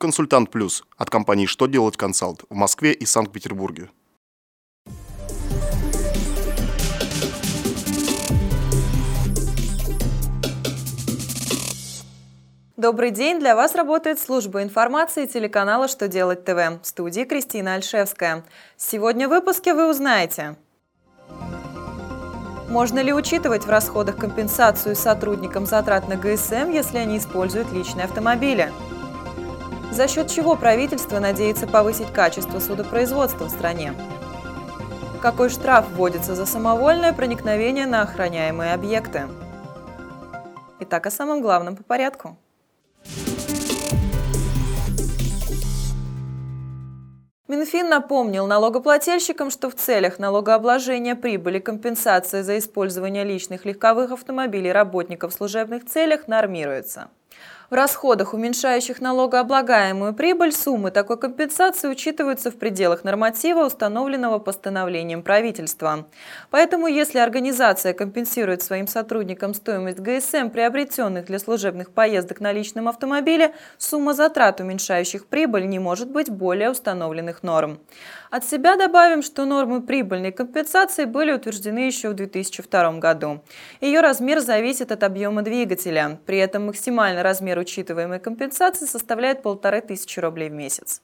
Консультант Плюс от компании «Что делать консалт» в Москве и Санкт-Петербурге. Добрый день! Для вас работает служба информации телеканала «Что делать ТВ» в студии Кристина Альшевская. Сегодня в выпуске вы узнаете Можно ли учитывать в расходах компенсацию сотрудникам затрат на ГСМ, если они используют личные автомобили? За счет чего правительство надеется повысить качество судопроизводства в стране? Какой штраф вводится за самовольное проникновение на охраняемые объекты? Итак, о самом главном по порядку. Минфин напомнил налогоплательщикам, что в целях налогообложения прибыли компенсация за использование личных легковых автомобилей работников в служебных целях нормируется. В расходах, уменьшающих налогооблагаемую прибыль, суммы такой компенсации учитываются в пределах норматива, установленного постановлением правительства. Поэтому, если организация компенсирует своим сотрудникам стоимость ГСМ, приобретенных для служебных поездок на личном автомобиле, сумма затрат, уменьшающих прибыль, не может быть более установленных норм. От себя добавим, что нормы прибыльной компенсации были утверждены еще в 2002 году. Ее размер зависит от объема двигателя. При этом максимальный размер учитываемой компенсации составляет полторы тысячи рублей в месяц.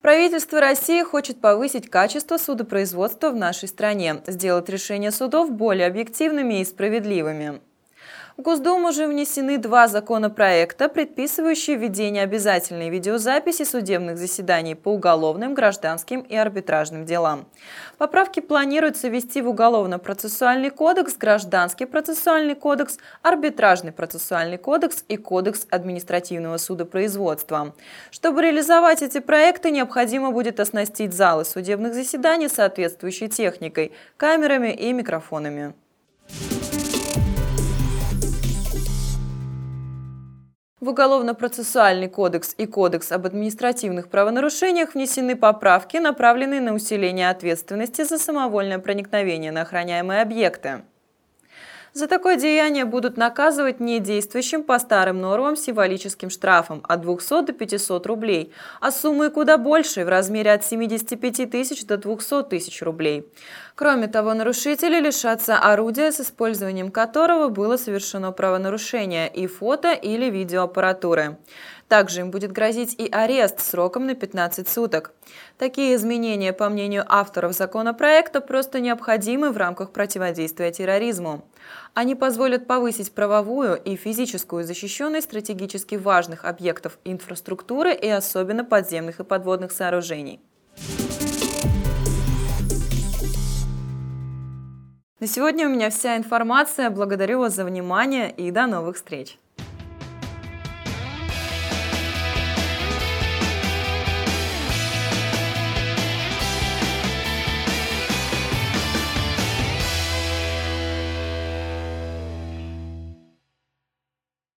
Правительство России хочет повысить качество судопроизводства в нашей стране, сделать решения судов более объективными и справедливыми. В Госдуму уже внесены два законопроекта, предписывающие введение обязательной видеозаписи судебных заседаний по уголовным, гражданским и арбитражным делам. Поправки планируется ввести в Уголовно-процессуальный кодекс, Гражданский процессуальный кодекс, Арбитражный процессуальный кодекс и Кодекс административного судопроизводства. Чтобы реализовать эти проекты, необходимо будет оснастить залы судебных заседаний соответствующей техникой, камерами и микрофонами. В Уголовно-процессуальный кодекс и Кодекс об административных правонарушениях внесены поправки, направленные на усиление ответственности за самовольное проникновение на охраняемые объекты. За такое деяние будут наказывать недействующим по старым нормам символическим штрафом от 200 до 500 рублей, а суммы куда больше в размере от 75 тысяч до 200 тысяч рублей. Кроме того, нарушители лишатся орудия, с использованием которого было совершено правонарушение и фото или видеоаппаратуры. Также им будет грозить и арест сроком на 15 суток. Такие изменения, по мнению авторов законопроекта, просто необходимы в рамках противодействия терроризму. Они позволят повысить правовую и физическую защищенность стратегически важных объектов инфраструктуры и особенно подземных и подводных сооружений. На сегодня у меня вся информация. Благодарю вас за внимание и до новых встреч!